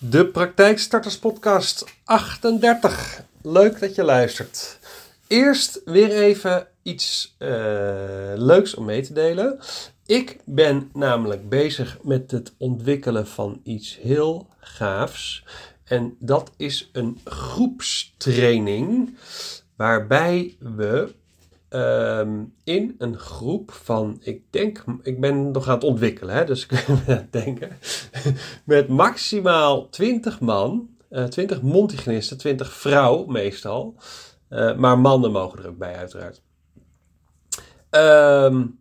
De Praktijkstarters Podcast 38. Leuk dat je luistert. Eerst weer even iets uh, leuks om mee te delen. Ik ben namelijk bezig met het ontwikkelen van iets heel gaafs. En dat is een groepstraining waarbij we Ehm, in een groep van, ik denk, ik ben nog aan het ontwikkelen, hè, dus ik ben aan het denken, met maximaal 20 man, uh, 20 montigenisten, 20 vrouw meestal, uh, maar mannen mogen er ook bij uiteraard. Um,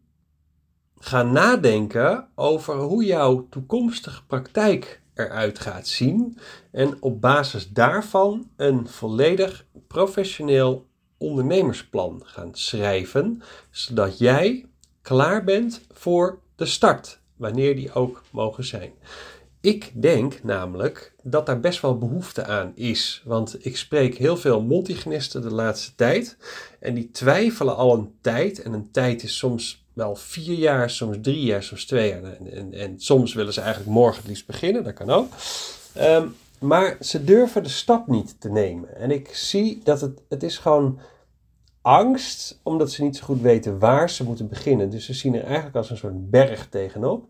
gaan nadenken over hoe jouw toekomstige praktijk eruit gaat zien. En op basis daarvan een volledig professioneel ondernemersplan gaan schrijven, zodat jij klaar bent voor de start, wanneer die ook mogen zijn. Ik denk namelijk dat daar best wel behoefte aan is. Want ik spreek heel veel multigenisten de laatste tijd. En die twijfelen al een tijd. En een tijd is soms wel vier jaar, soms drie jaar, soms twee jaar. En, en, en soms willen ze eigenlijk morgen liefst beginnen, dat kan ook. Um, maar ze durven de stap niet te nemen. En ik zie dat het, het is gewoon angst, omdat ze niet zo goed weten waar ze moeten beginnen. Dus ze zien er eigenlijk als een soort berg tegenop.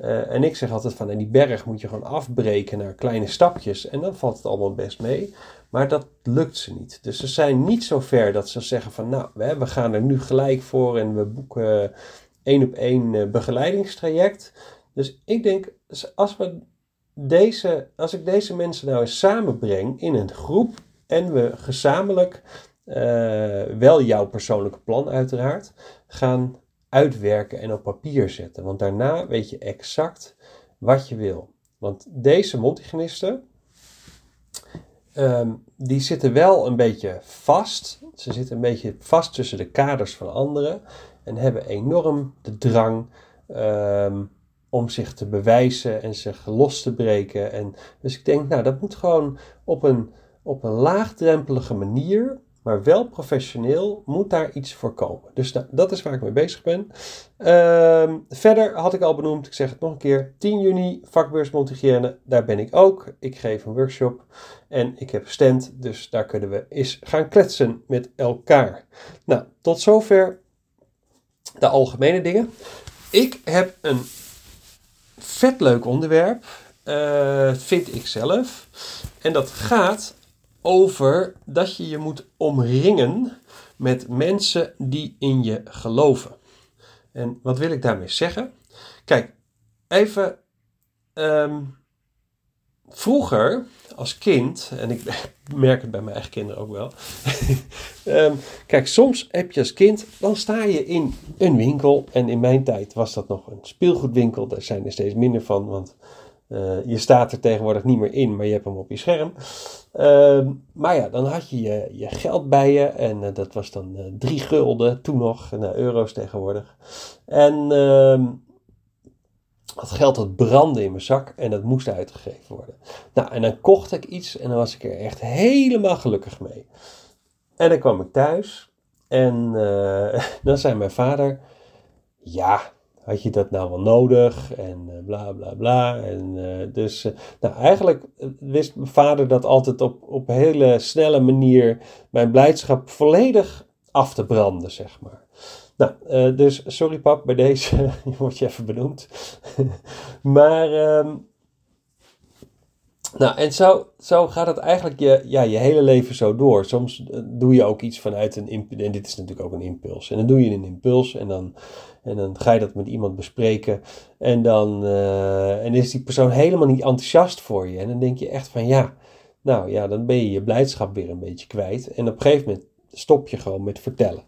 Uh, en ik zeg altijd van, en die berg moet je gewoon afbreken naar kleine stapjes. En dan valt het allemaal best mee. Maar dat lukt ze niet. Dus ze zijn niet zo ver dat ze zeggen van, nou, we, we gaan er nu gelijk voor en we boeken één op één eh, begeleidingstraject. Dus ik denk, als we deze, als ik deze mensen nou eens samenbreng in een groep en we gezamenlijk uh, wel jouw persoonlijke plan uiteraard gaan uitwerken en op papier zetten. Want daarna weet je exact wat je wil. Want deze multigenisten, um, die zitten wel een beetje vast. Ze zitten een beetje vast tussen de kaders van anderen en hebben enorm de drang um, om zich te bewijzen en zich los te breken. En dus ik denk, nou, dat moet gewoon op een, op een laagdrempelige manier, maar wel professioneel, moet daar iets voor komen. Dus dat is waar ik mee bezig ben. Uh, verder had ik al benoemd, ik zeg het nog een keer, 10 juni vakbeurs Montigiane, daar ben ik ook. Ik geef een workshop en ik heb stand, dus daar kunnen we eens gaan kletsen met elkaar. Nou, tot zover de algemene dingen. Ik heb een vet leuk onderwerp, uh, vind ik zelf. En dat gaat over dat je je moet omringen met mensen die in je geloven. En wat wil ik daarmee zeggen? Kijk, even. Um, vroeger als kind, en ik merk het bij mijn eigen kinderen ook wel. um, kijk, soms heb je als kind, dan sta je in een winkel. En in mijn tijd was dat nog een speelgoedwinkel. Daar zijn er steeds minder van, want uh, je staat er tegenwoordig niet meer in, maar je hebt hem op je scherm. Uh, maar ja, dan had je je, geld bij je en uh, dat was dan uh, drie gulden, toen nog, naar euro's tegenwoordig. En ehm, dat geld dat brandde in mijn zak en dat moest uitgegeven worden. Nou, en dan kocht ik iets en dan was ik er echt helemaal gelukkig mee. En dan kwam ik thuis en dan zei mijn vader, ja, had je dat nou wel nodig? En uh, bla bla bla. En uh, dus, nou eigenlijk wist mijn vader dat altijd op, op hele snelle manier mijn blijdschap volledig af te branden, zeg maar. Nou, dus sorry pap, bij deze je wordt je even benoemd. maar, um, nou en zo, zo gaat het eigenlijk je, ja, je hele leven zo door. Soms doe je ook iets vanuit een impuls, en dit is natuurlijk ook een impuls. En dan doe je een impuls en dan en dan ga je dat met iemand bespreken. En dan uh, en is die persoon helemaal niet enthousiast voor je. En dan denk je echt van ja, nou ja, dan ben je je blijdschap weer een beetje kwijt. En op een gegeven moment stop je gewoon met vertellen.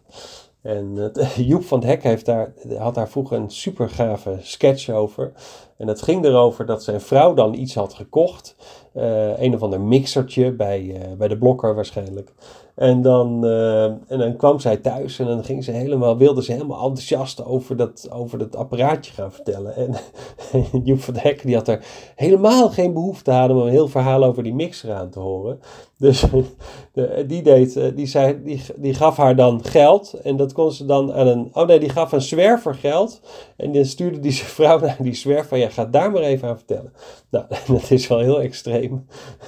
En Joep van het Hek heeft daar, had daar vroeger een super gave sketch over. En het ging erover dat zijn vrouw dan iets had gekocht. Uh, een of ander mixertje bij, uh, bij de blokker waarschijnlijk. En dan, uh, en dan kwam zij thuis en dan ging ze helemaal, wilde ze helemaal enthousiast over dat, over dat apparaatje gaan vertellen. En, Joep van Hek die had er helemaal geen behoefte aan om een heel verhaal over die mixer aan te horen. Dus de, die, deed, die, zei, die, die gaf haar dan geld en dat kon ze dan aan een, oh nee, die gaf een zwerver geld. En dan stuurde die zijn vrouw naar die zwerver, ja, jij gaat daar maar even aan vertellen. Nou, dat is wel heel extreem.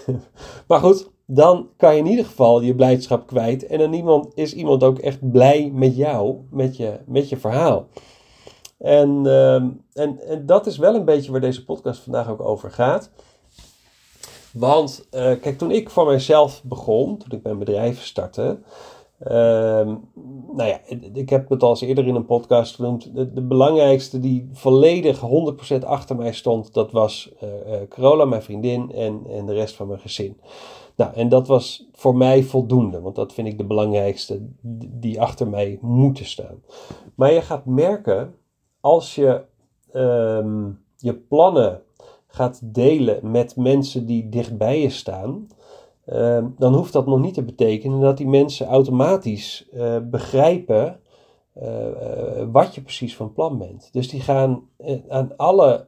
maar goed, dan kan je in ieder geval je blijdschap kwijt. En dan is iemand ook echt blij met jou, met je, met je verhaal. En, ehm, en, en dat is wel een beetje waar deze podcast vandaag ook over gaat. Want uh, kijk, toen ik voor mijzelf begon, toen ik mijn bedrijf startte. Uh, nou ja, ik heb het al eens eerder in een podcast genoemd. De, belangrijkste die volledig 100% achter mij stond, dat was uh, Carola, mijn vriendin en, en de rest van mijn gezin. Nou, en dat was voor mij voldoende, want dat vind ik de belangrijkste die achter mij moeten staan. Maar je gaat merken, als je um, je plannen gaat delen met mensen die dichtbij je staan, uh, dan hoeft dat nog niet te betekenen dat die mensen automatisch uh, begrijpen uh, wat je precies van plan bent. Dus die gaan aan alle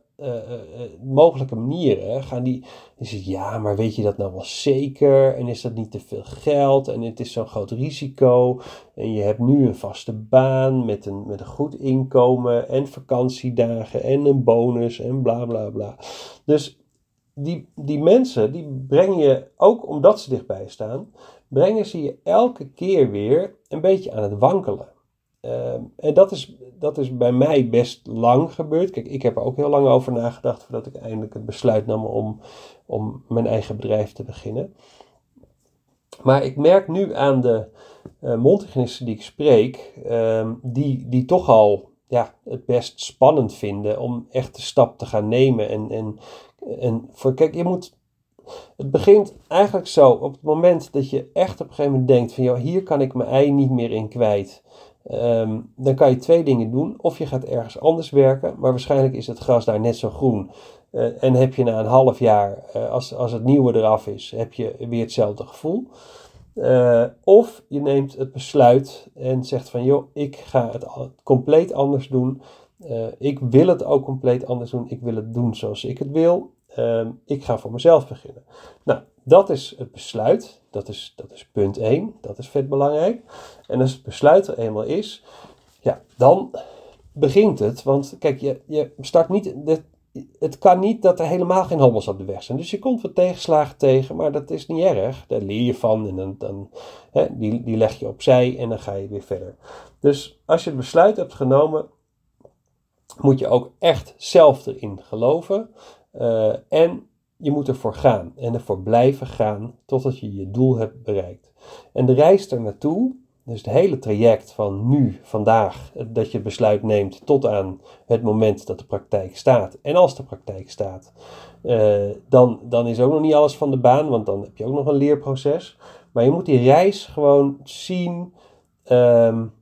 mogelijke manieren gaan die, die ja, maar weet je dat nou wel zeker? En is dat niet te veel geld? En het is zo'n groot risico. En je hebt nu een vaste baan met een, met een goed inkomen en vakantiedagen en een bonus en bla bla bla. Dus die, die mensen, die brengen je, ook omdat ze dichtbij staan, brengen ze je elke keer weer een beetje aan het wankelen. Ehm, en dat is, dat is bij mij best lang gebeurd. Kijk, ik heb er ook heel lang over nagedacht voordat ik eindelijk het besluit nam om, om mijn eigen bedrijf te beginnen. Maar ik merk nu aan de uh, die ik spreek, ehm, die, die toch al ja, het best spannend vinden om echt de stap te gaan nemen. En, en, en voor, kijk, je moet het begint eigenlijk zo, op het moment dat je echt op een gegeven moment denkt van, joh, hier kan ik mijn ei niet meer in kwijt. Ehm, dan kan je twee dingen doen. Of je gaat ergens anders werken, maar waarschijnlijk is het gras daar net zo groen. Uh, en heb je na een half jaar, uh, als, als het nieuwe eraf is, heb je weer hetzelfde gevoel. Uh, of je neemt het besluit en zegt van joh, ik ga het compleet anders doen. Ik wil het ook compleet anders doen. Ik wil het doen zoals ik het wil. Ehm, ik ga voor mezelf beginnen. Nou, dat is het besluit. Dat is, dat is punt 1. Dat is vet belangrijk. En als het besluit er eenmaal is, ja, dan begint het. Want kijk, je, je start niet. het kan niet dat er helemaal geen hobbels op de weg zijn. Dus je komt wat tegenslagen tegen, maar dat is niet erg. Daar leer je van en dan, dan hè, die, die leg je opzij en dan ga je weer verder. Dus als je het besluit hebt genomen, moet je ook echt zelf erin geloven. Uh, en je moet ervoor gaan en ervoor blijven gaan totdat je je doel hebt bereikt. En de reis er naartoe, dus het hele traject van nu, vandaag, dat je besluit neemt tot aan het moment dat de praktijk staat. En als de praktijk staat, uh, dan, dan is ook nog niet alles van de baan, want dan heb je ook nog een leerproces. Maar je moet die reis gewoon zien. Um,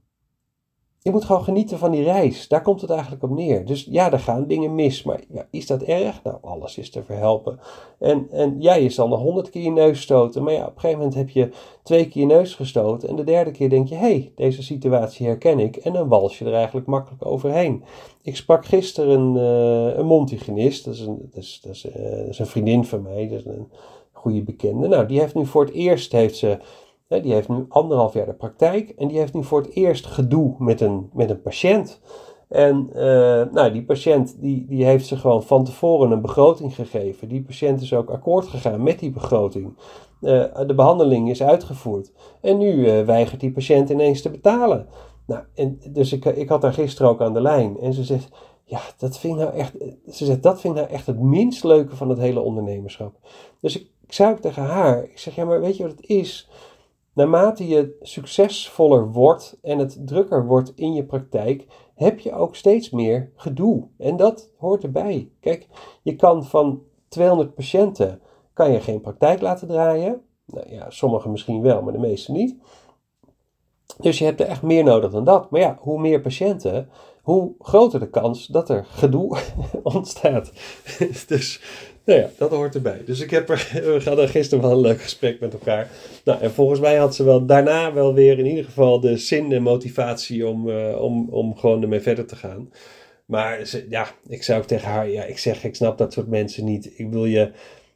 je moet gewoon genieten van die reis. Daar komt het eigenlijk op neer. Dus ja, er gaan dingen mis. Maar ja, is dat erg? Nou, alles is te verhelpen. En, en ja, je zal nog honderd keer je neus stoten. Maar ja, op een gegeven moment heb je twee keer je neus gestoten. En de derde keer denk je, hé, hey, deze situatie herken ik. En dan wals je er eigenlijk makkelijk overheen. Ik sprak gisteren een, uh, een mondhygiënist. Dat is een, dat is, dat, is, uh, dat is een vriendin van mij. Dat is een goede bekende. Nou, die heeft nu voor het eerst, heeft ze die heeft nu anderhalf jaar de praktijk en die heeft nu voor het eerst gedoe met een, met een patiënt. En uh, nou, die patiënt die, die heeft ze gewoon van tevoren een begroting gegeven. Die patiënt is ook akkoord gegaan met die begroting. Uh, de behandeling is uitgevoerd. En nu uh, weigert die patiënt ineens te betalen. Nou, en dus ik, ik had haar gisteren ook aan de lijn. En ze zegt, ja, dat vind ik nou echt, ze zegt, dat vind ik nou echt het minst leuke van het hele ondernemerschap. Dus ik, ik zei tegen haar, ik zeg, ja, maar weet je wat het is? Naarmate je succesvoller wordt en het drukker wordt in je praktijk, heb je ook steeds meer gedoe. En dat hoort erbij. Kijk, je kan van 200 patiënten kan je geen praktijk laten draaien. Nou ja, sommigen misschien wel, maar de meeste niet. Dus je hebt er echt meer nodig dan dat. Maar ja, hoe meer patiënten, hoe groter de kans dat er gedoe ontstaat. dus nou ja, dat hoort erbij. Dus ik heb er, we hadden gisteren wel een leuk gesprek met elkaar. Nou, en volgens mij had ze wel daarna wel weer in ieder geval de zin en motivatie om, uh, om, om gewoon ermee verder te gaan. Maar ze, ja, ik zou ook tegen haar, ja, ik zeg, ik snap dat soort mensen niet. Ik wil je,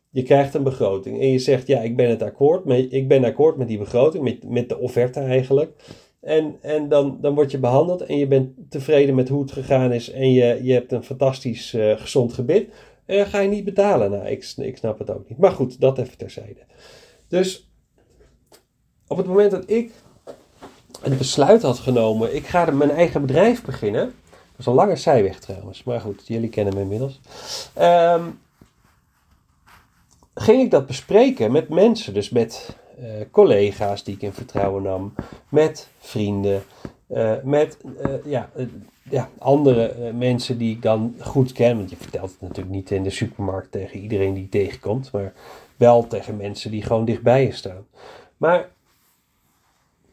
je krijgt een begroting en je zegt, ja, ik ben het akkoord, met, ik ben akkoord met die begroting, met, met de offerte eigenlijk. En, en dan, dan word je behandeld en je bent tevreden met hoe het gegaan is en je, je hebt een fantastisch uh, gezond gebit. Dan ga je niet betalen. Nou, ik, ik snap het ook niet. Maar goed, dat even terzijde. Dus op het moment dat ik het besluit had genomen, ik ga mijn eigen bedrijf beginnen. Dat is een lange zijweg trouwens, maar goed, jullie kennen me inmiddels. Um, ging ik dat bespreken met mensen, dus met uh, collega's die ik in vertrouwen nam, met vrienden, uh, met uh, ja, ja, andere mensen die ik dan goed ken. Want je vertelt het natuurlijk niet in de supermarkt tegen iedereen die je tegenkomt, maar wel tegen mensen die gewoon dichtbij je staan. Maar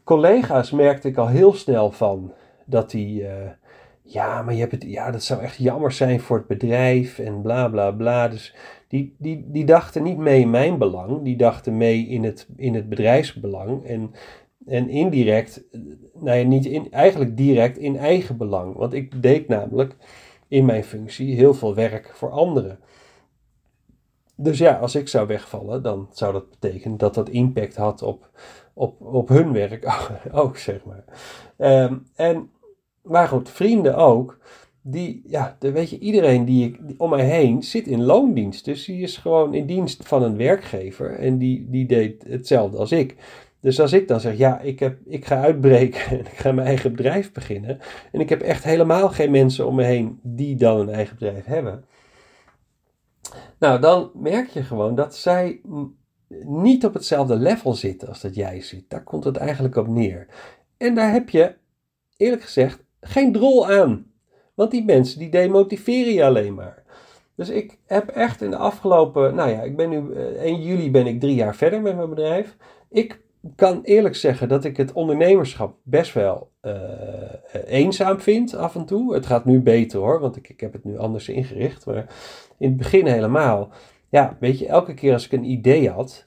collega's merkte ik al heel snel van dat die. ja, maar je hebt het, ja, dat zou echt jammer zijn voor het bedrijf en bla bla bla. Dus die, die, die dachten niet mee in mijn belang, die dachten mee in het, in het bedrijfsbelang. En, en indirect, nou ja, niet in, eigenlijk direct in eigen belang. Want ik deed namelijk in mijn functie heel veel werk voor anderen. Dus ja, als ik zou wegvallen, dan zou dat betekenen dat dat impact had op, op, op hun werk ook, zeg maar. Um, en, maar goed, vrienden ook die, ja, de, weet je, iedereen die, ik, om mij heen zit in loondienst. Dus die is gewoon in dienst van een werkgever en die, die deed hetzelfde als ik. Dus als ik dan zeg, ja, ik, heb, ik ga uitbreken en ik ga mijn eigen bedrijf beginnen. En ik heb echt helemaal geen mensen om me heen die dan een eigen bedrijf hebben. Nou, dan merk je gewoon dat zij niet op hetzelfde level zitten als dat jij zit. Daar komt het eigenlijk op neer. En daar heb je, eerlijk gezegd, geen drol aan. Want die mensen die demotiveren je alleen maar. Dus ik heb echt in de afgelopen, nou ja, ik ben nu 1 eh, juli ben ik drie jaar verder met mijn bedrijf. Ik kan eerlijk zeggen dat ik het ondernemerschap best wel uh, eenzaam vind af en toe. Het gaat nu beter hoor, want ik, ik heb het nu anders ingericht. Maar in het begin helemaal. Ja, weet je, elke keer als ik een idee had,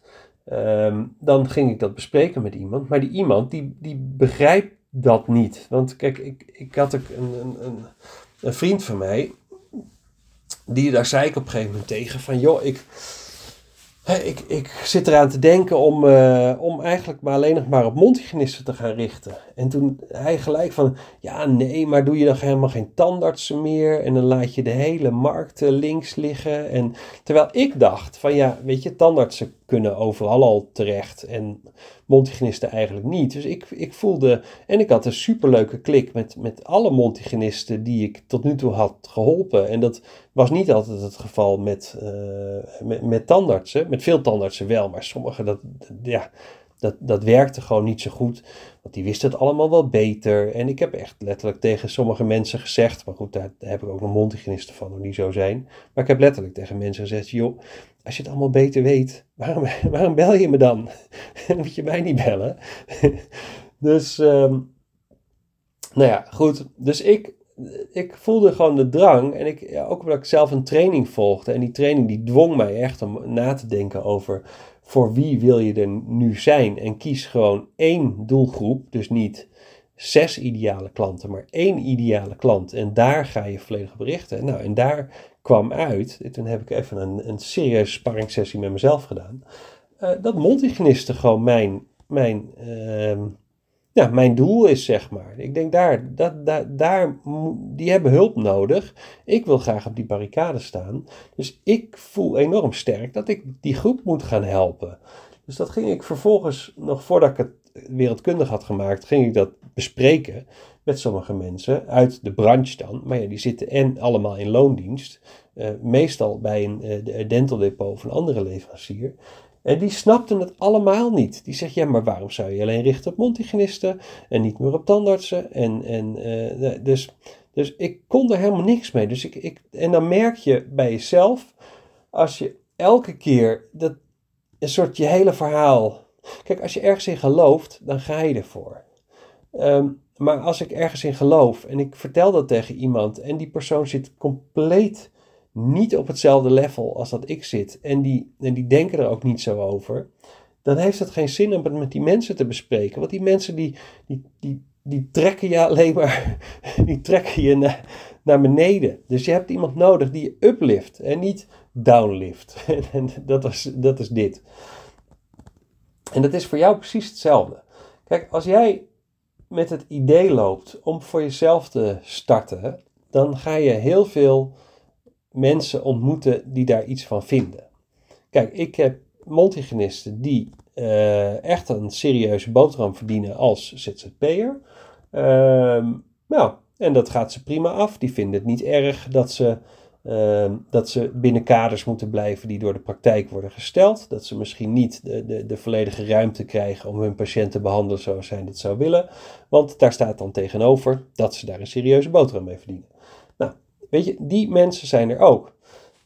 um, dan ging ik dat bespreken met iemand. Maar die iemand die, die begrijpt dat niet. Want kijk, ik, ik had een, een, een, een vriend van mij, die daar zei ik op een gegeven moment tegen van, joh, ik, ik, ik zit eraan te denken om, uh, om eigenlijk maar alleen nog maar op mondhygiënisten te gaan richten. En toen hij gelijk van, ja nee, maar doe je dan helemaal geen tandartsen meer en dan laat je de hele markt links liggen. En terwijl ik dacht van, ja, weet je, tandartsen kunnen overal al terecht en mondhygiënisten eigenlijk niet. Dus ik, ik voelde, en ik had een superleuke klik met, met alle mondhygiënisten die ik tot nu toe had geholpen. En dat was niet altijd het geval met, uh, met, met tandartsen, met veel tandartsen wel, maar sommige, dat, ja, dat, dat werkte gewoon niet zo goed. Want die wisten het allemaal wel beter. En ik heb echt letterlijk tegen sommige mensen gezegd. Maar goed, daar, heb ik ook nog mondhygiënisten van, die zo zijn. Maar ik heb letterlijk tegen mensen gezegd: joh, als je het allemaal beter weet, waarom, waarom bel je me dan? dan moet je mij niet bellen. dus, um, nou ja, goed. Dus ik, ik voelde gewoon de drang. En ik, ja, ook omdat ik zelf een training volgde. En die training die dwong mij echt om na te denken over voor wie wil je er nu zijn. En kies gewoon één doelgroep. Dus niet zes ideale klanten, maar één ideale klant. En daar ga je volledig op richten. Nou, en daar kwam uit, en toen heb ik even een, een serieuze sparringssessie met mezelf gedaan, uh, dat mondhygiënisten gewoon mijn, mijn, uh, ja, mijn doel is, zeg maar. Ik denk daar, dat, daar, daar, die hebben hulp nodig. Ik wil graag op die barricade staan. Dus ik voel enorm sterk dat ik die groep moet gaan helpen. Dus dat ging ik vervolgens, nog voordat ik het wereldkundig had gemaakt, ging ik dat bespreken met sommige mensen uit de branche dan. Maar ja, die zitten en allemaal in loondienst. Uh, meestal bij een uh, dental depot of een andere leverancier. En die snapten het allemaal niet. Die zegt, ja, maar waarom zou je alleen richten op mondhygiënisten en niet meer op tandartsen? En, en, uh, dus, dus ik kon er helemaal niks mee. Dus ik, ik, en dan merk je bij jezelf, als je elke keer dat, een soort je hele verhaal... Kijk, als je ergens in gelooft, dan ga je ervoor. Um, maar als ik ergens in geloof en ik vertel dat tegen iemand en die persoon zit compleet niet op hetzelfde level als dat ik zit en die, en die denken er ook niet zo over, dan heeft het geen zin om het met die mensen te bespreken. Want die mensen die, die, die, die trekken je alleen maar, die trekken je naar, naar beneden. Dus je hebt iemand nodig die je uplift en niet downlift. En dat is, dat is dit. En dat is voor jou precies hetzelfde. Kijk, als jij met het idee loopt om voor jezelf te starten, dan ga je heel veel mensen ontmoeten die daar iets van vinden. Kijk, ik heb multigenisten die uh, echt een serieuze boterham verdienen als ZZP'er. Uh, nou, en dat gaat ze prima af. Die vinden het niet erg dat ze, uh, dat ze binnen kaders moeten blijven die door de praktijk worden gesteld. Dat ze misschien niet de, de, de volledige ruimte krijgen om hun patiënt te behandelen zoals zij dat zou willen. Want daar staat dan tegenover dat ze daar een serieuze boterham mee verdienen. Nou, weet je, die mensen zijn er ook.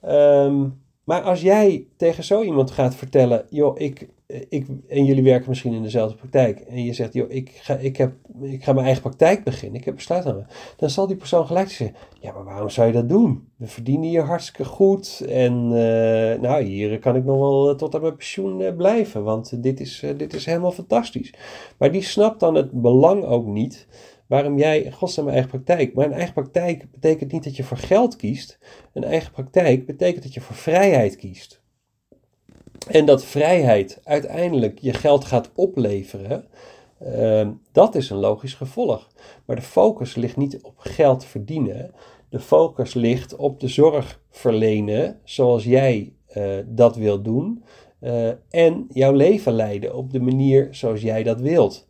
Um, maar als jij tegen zo iemand gaat vertellen, joh, ik, ik, en jullie werken misschien in dezelfde praktijk, en je zegt, joh, ik ga, ik heb, ik ga mijn eigen praktijk beginnen, ik heb besluit aan dan zal die persoon gelijk zeggen, ja, maar waarom zou je dat doen? We verdienen hier hartstikke goed, en uh, nou, hier kan ik nog wel tot aan mijn pensioen uh, blijven, want dit is, dit is helemaal fantastisch. Maar die snapt dan het belang ook niet waarom jij, godsnaam mijn eigen praktijk. Maar een eigen praktijk betekent niet dat je voor geld kiest. Een eigen praktijk betekent dat je voor vrijheid kiest. En dat vrijheid uiteindelijk je geld gaat opleveren, uh, dat is een logisch gevolg. Maar de focus ligt niet op geld verdienen. De focus ligt op de zorg verlenen zoals jij uh, dat wilt doen. Uh, en jouw leven leiden op de manier zoals jij dat wilt.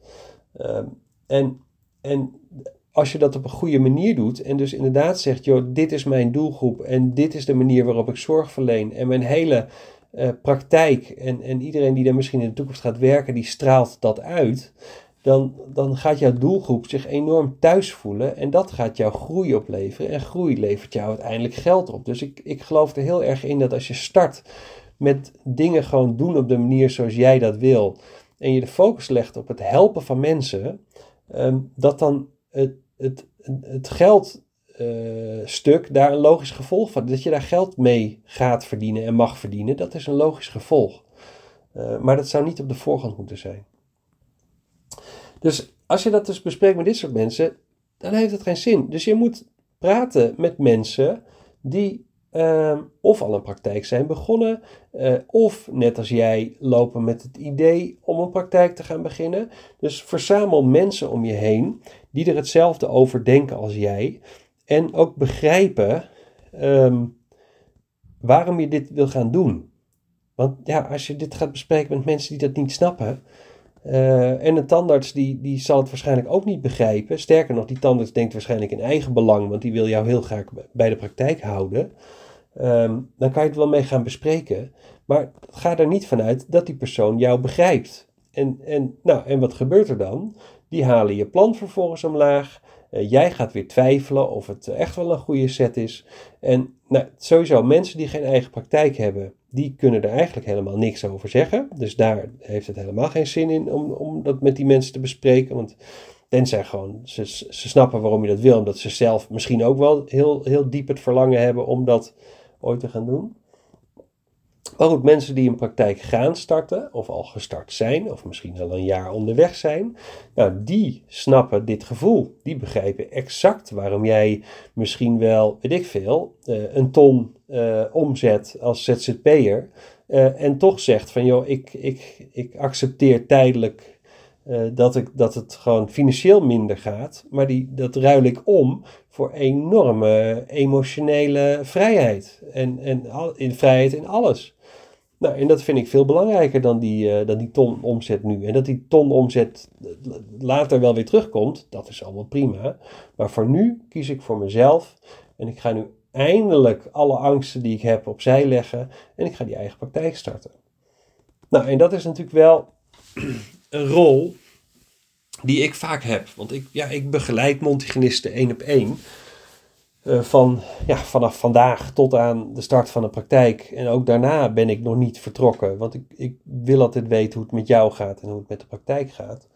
Ehm, en en als je dat op een goede manier doet en dus inderdaad zegt, joh, dit is mijn doelgroep en dit is de manier waarop ik zorg verleen en mijn hele uh, praktijk en, en iedereen die daar misschien in de toekomst gaat werken, die straalt dat uit, dan, dan gaat jouw doelgroep zich enorm thuis voelen en dat gaat jouw groei opleveren en groei levert jou uiteindelijk geld op. Dus ik, ik geloof er heel erg in dat als je start met dingen gewoon doen op de manier zoals jij dat wil en je de focus legt op het helpen van mensen, Ehm, dat dan het, het, het geldstuk uh, daar een logisch gevolg van, dat je daar geld mee gaat verdienen en mag verdienen, dat is een logisch gevolg. Uh, maar dat zou niet op de voorgrond moeten zijn. Dus als je dat dus bespreekt met dit soort mensen, dan heeft het geen zin. Dus je moet praten met mensen die uh, of al een praktijk zijn begonnen, uh, of net als jij lopen met het idee om een praktijk te gaan beginnen. Dus verzamel mensen om je heen die er hetzelfde over denken als jij en ook begrijpen um, waarom je dit wil gaan doen. Want ja, als je dit gaat bespreken met mensen die dat niet snappen, uh, en een tandarts die, die zal het waarschijnlijk ook niet begrijpen. Sterker nog, die tandarts denkt waarschijnlijk in eigen belang, want die wil jou heel graag bij de praktijk houden. Um, dan kan je het wel mee gaan bespreken. Maar ga er niet vanuit dat die persoon jou begrijpt. En, en, nou, en wat gebeurt er dan? Die halen je plan vervolgens omlaag. Uh, jij gaat weer twijfelen of het echt wel een goede set is. En nou, sowieso, mensen die geen eigen praktijk hebben, die kunnen er eigenlijk helemaal niks over zeggen. Dus daar heeft het helemaal geen zin in om, om dat met die mensen te bespreken. Want tenzij gewoon ze, ze snappen waarom je dat wil, omdat ze zelf misschien ook wel heel, heel diep het verlangen hebben om dat ooit te gaan doen. Maar goed, mensen die een praktijk gaan starten, of al gestart zijn, of misschien al een jaar onderweg zijn, nou, die snappen dit gevoel. Die begrijpen exact waarom jij misschien wel, weet ik veel, uh, een ton uh, omzet als ZZP'er. Uh, en toch zegt van, joh, ik, ik, ik accepteer tijdelijk dat, ik, dat het gewoon financieel minder gaat, maar die, dat ruil ik om voor enorme emotionele vrijheid. En, en in vrijheid in alles. Nou, en dat vind ik veel belangrijker dan die, uh, dan die ton omzet nu. En dat die ton omzet later wel weer terugkomt, dat is allemaal prima. Maar voor nu kies ik voor mezelf. En ik ga nu eindelijk alle angsten die ik heb opzij leggen. En ik ga die eigen praktijk starten. Nou, en dat is natuurlijk wel een rol die ik vaak heb. Want ik, ja, ik begeleid Montigenisten één op één. Uh, van, ja, vanaf vandaag tot aan de start van de praktijk. En ook daarna ben ik nog niet vertrokken. Want ik, ik wil altijd weten hoe het met jou gaat en hoe het met de praktijk gaat.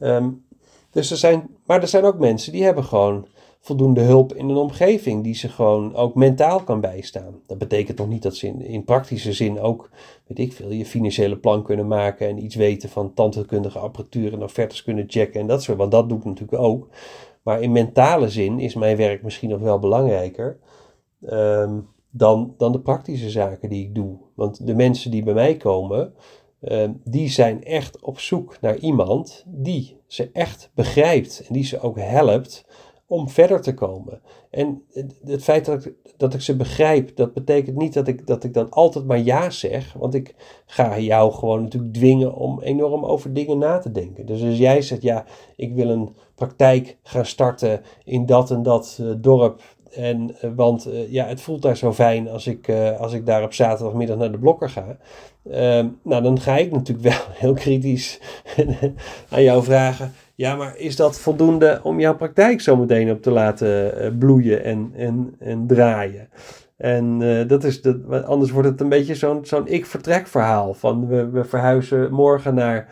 Um, dus er zijn, maar er zijn ook mensen die hebben gewoon voldoende hulp in een omgeving die ze gewoon ook mentaal kan bijstaan. Dat betekent nog niet dat ze in, praktische zin ook, weet ik veel, je financiële plan kunnen maken en iets weten van tandheelkundige apparatuur en offertes kunnen checken en dat soort, want dat doe ik natuurlijk ook. Maar in mentale zin is mijn werk misschien nog wel belangrijker um, dan, dan de praktische zaken die ik doe. Want de mensen die bij mij komen, Ehm, die zijn echt op zoek naar iemand die ze echt begrijpt en die ze ook helpt om verder te komen. En het feit dat ik, dat ik ze begrijp, dat betekent niet dat ik, dat ik dan altijd maar ja zeg. Want ik ga jou gewoon natuurlijk dwingen om enorm over dingen na te denken. Dus als jij zegt, ja, ik wil een praktijk gaan starten in dat en dat uh, dorp en, uh, want uh, ja, het voelt daar zo fijn als ik, als ik daar op zaterdagmiddag naar de blokker ga. Ehm, nou, dan ga ik natuurlijk wel heel kritisch aan jou vragen. Ja, maar is dat voldoende om jouw praktijk zo meteen op te laten bloeien en, en, en draaien? En dat is dat, anders wordt het een beetje zo'n zo'n ik-vertrek verhaal. Van we verhuizen morgen naar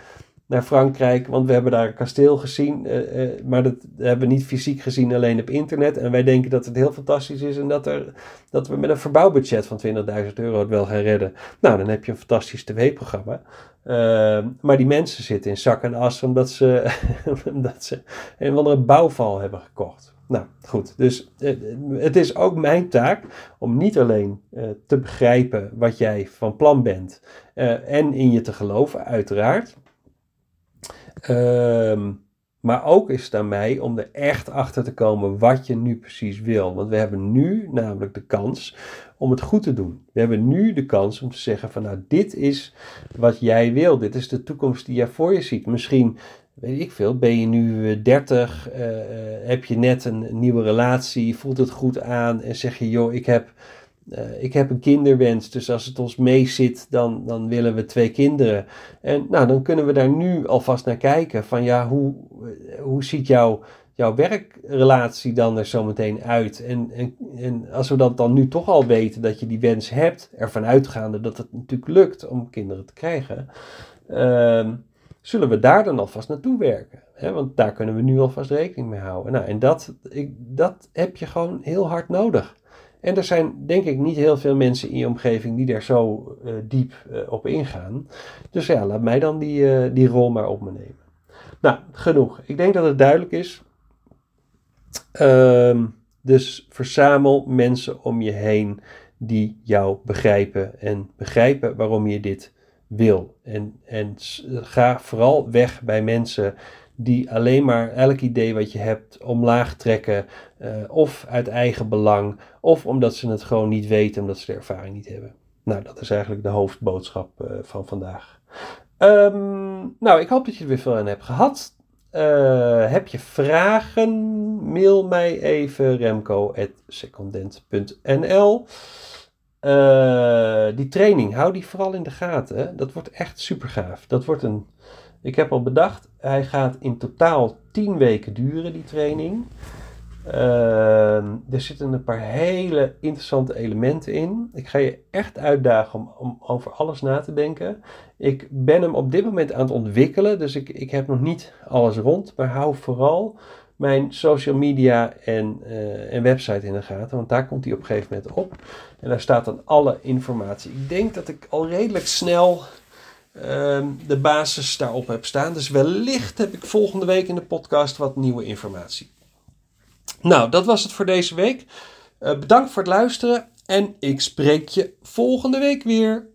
naar Frankrijk, want we hebben daar een kasteel gezien, uh, uh, maar dat hebben we niet fysiek gezien, alleen op internet. En wij denken dat het heel fantastisch is en dat, er, dat we met een verbouwbudget van 20.000 euro het wel gaan redden. Nou, dan heb je een fantastisch tv-programma. Uh, maar die mensen zitten in zak en as omdat ze, omdat ze een of andere bouwval hebben gekocht. Nou, goed. Dus het is ook mijn taak om niet alleen te begrijpen wat jij van plan bent en in je te geloven, uiteraard. Um, maar ook is het aan mij om er echt achter te komen wat je nu precies wil. Want we hebben nu namelijk de kans om het goed te doen. We hebben nu de kans om te zeggen van nou dit is wat jij wil. Dit is de toekomst die jij voor je ziet. Misschien, weet ik veel, ben je nu 30, uh, uh, heb je net een nieuwe relatie, voelt het goed aan en zeg je joh ik heb uh, ik heb een kinderwens, dus als het ons mee zit, dan, dan willen we twee kinderen. En nou, dan kunnen we daar nu alvast naar kijken. Van ja, hoe, hoe ziet jouw, jouw werkrelatie dan er zo meteen uit? En, en, en als we dat dan nu toch al weten dat je die wens hebt, ervan uitgaande dat het natuurlijk lukt om kinderen te krijgen, uh, zullen we daar dan alvast naartoe werken. Hè? Want daar kunnen we nu alvast rekening mee houden. Nou, en dat, ik, dat heb je gewoon heel hard nodig. En er zijn denk ik niet heel veel mensen in je omgeving die daar zo uh, diep uh, op ingaan. Dus ja, laat mij dan die, uh, die rol maar op me nemen. Nou, genoeg. Ik denk dat het duidelijk is. Uh, dus verzamel mensen om je heen die jou begrijpen en begrijpen waarom je dit wil. En, en ga vooral weg bij mensen die alleen maar elk idee wat je hebt omlaag trekken, uh, of uit eigen belang, of omdat ze het gewoon niet weten, omdat ze de ervaring niet hebben. Nou, dat is eigenlijk de hoofdboodschap uh, van vandaag. Um, nou, ik hoop dat je er weer veel aan hebt gehad. Uh, heb je vragen? Mail mij even remco.secondent.nl. die training, hou die vooral in de gaten. Dat wordt echt super gaaf. Dat wordt een ik heb al bedacht, hij gaat in totaal 10 weken duren, die training. Uh, er zitten een paar hele interessante elementen in. Ik ga je echt uitdagen om, om, over alles na te denken. Ik ben hem op dit moment aan het ontwikkelen, dus ik, ik heb nog niet alles rond. Maar hou vooral mijn social media en, uh, en website in de gaten, want daar komt hij op een gegeven moment op. En daar staat dan alle informatie. Ik denk dat ik al redelijk snel de basis daarop heb staan. Dus wellicht heb ik volgende week in de podcast wat nieuwe informatie. Nou, dat was het voor deze week. Uh, bedankt voor het luisteren en ik spreek je volgende week weer.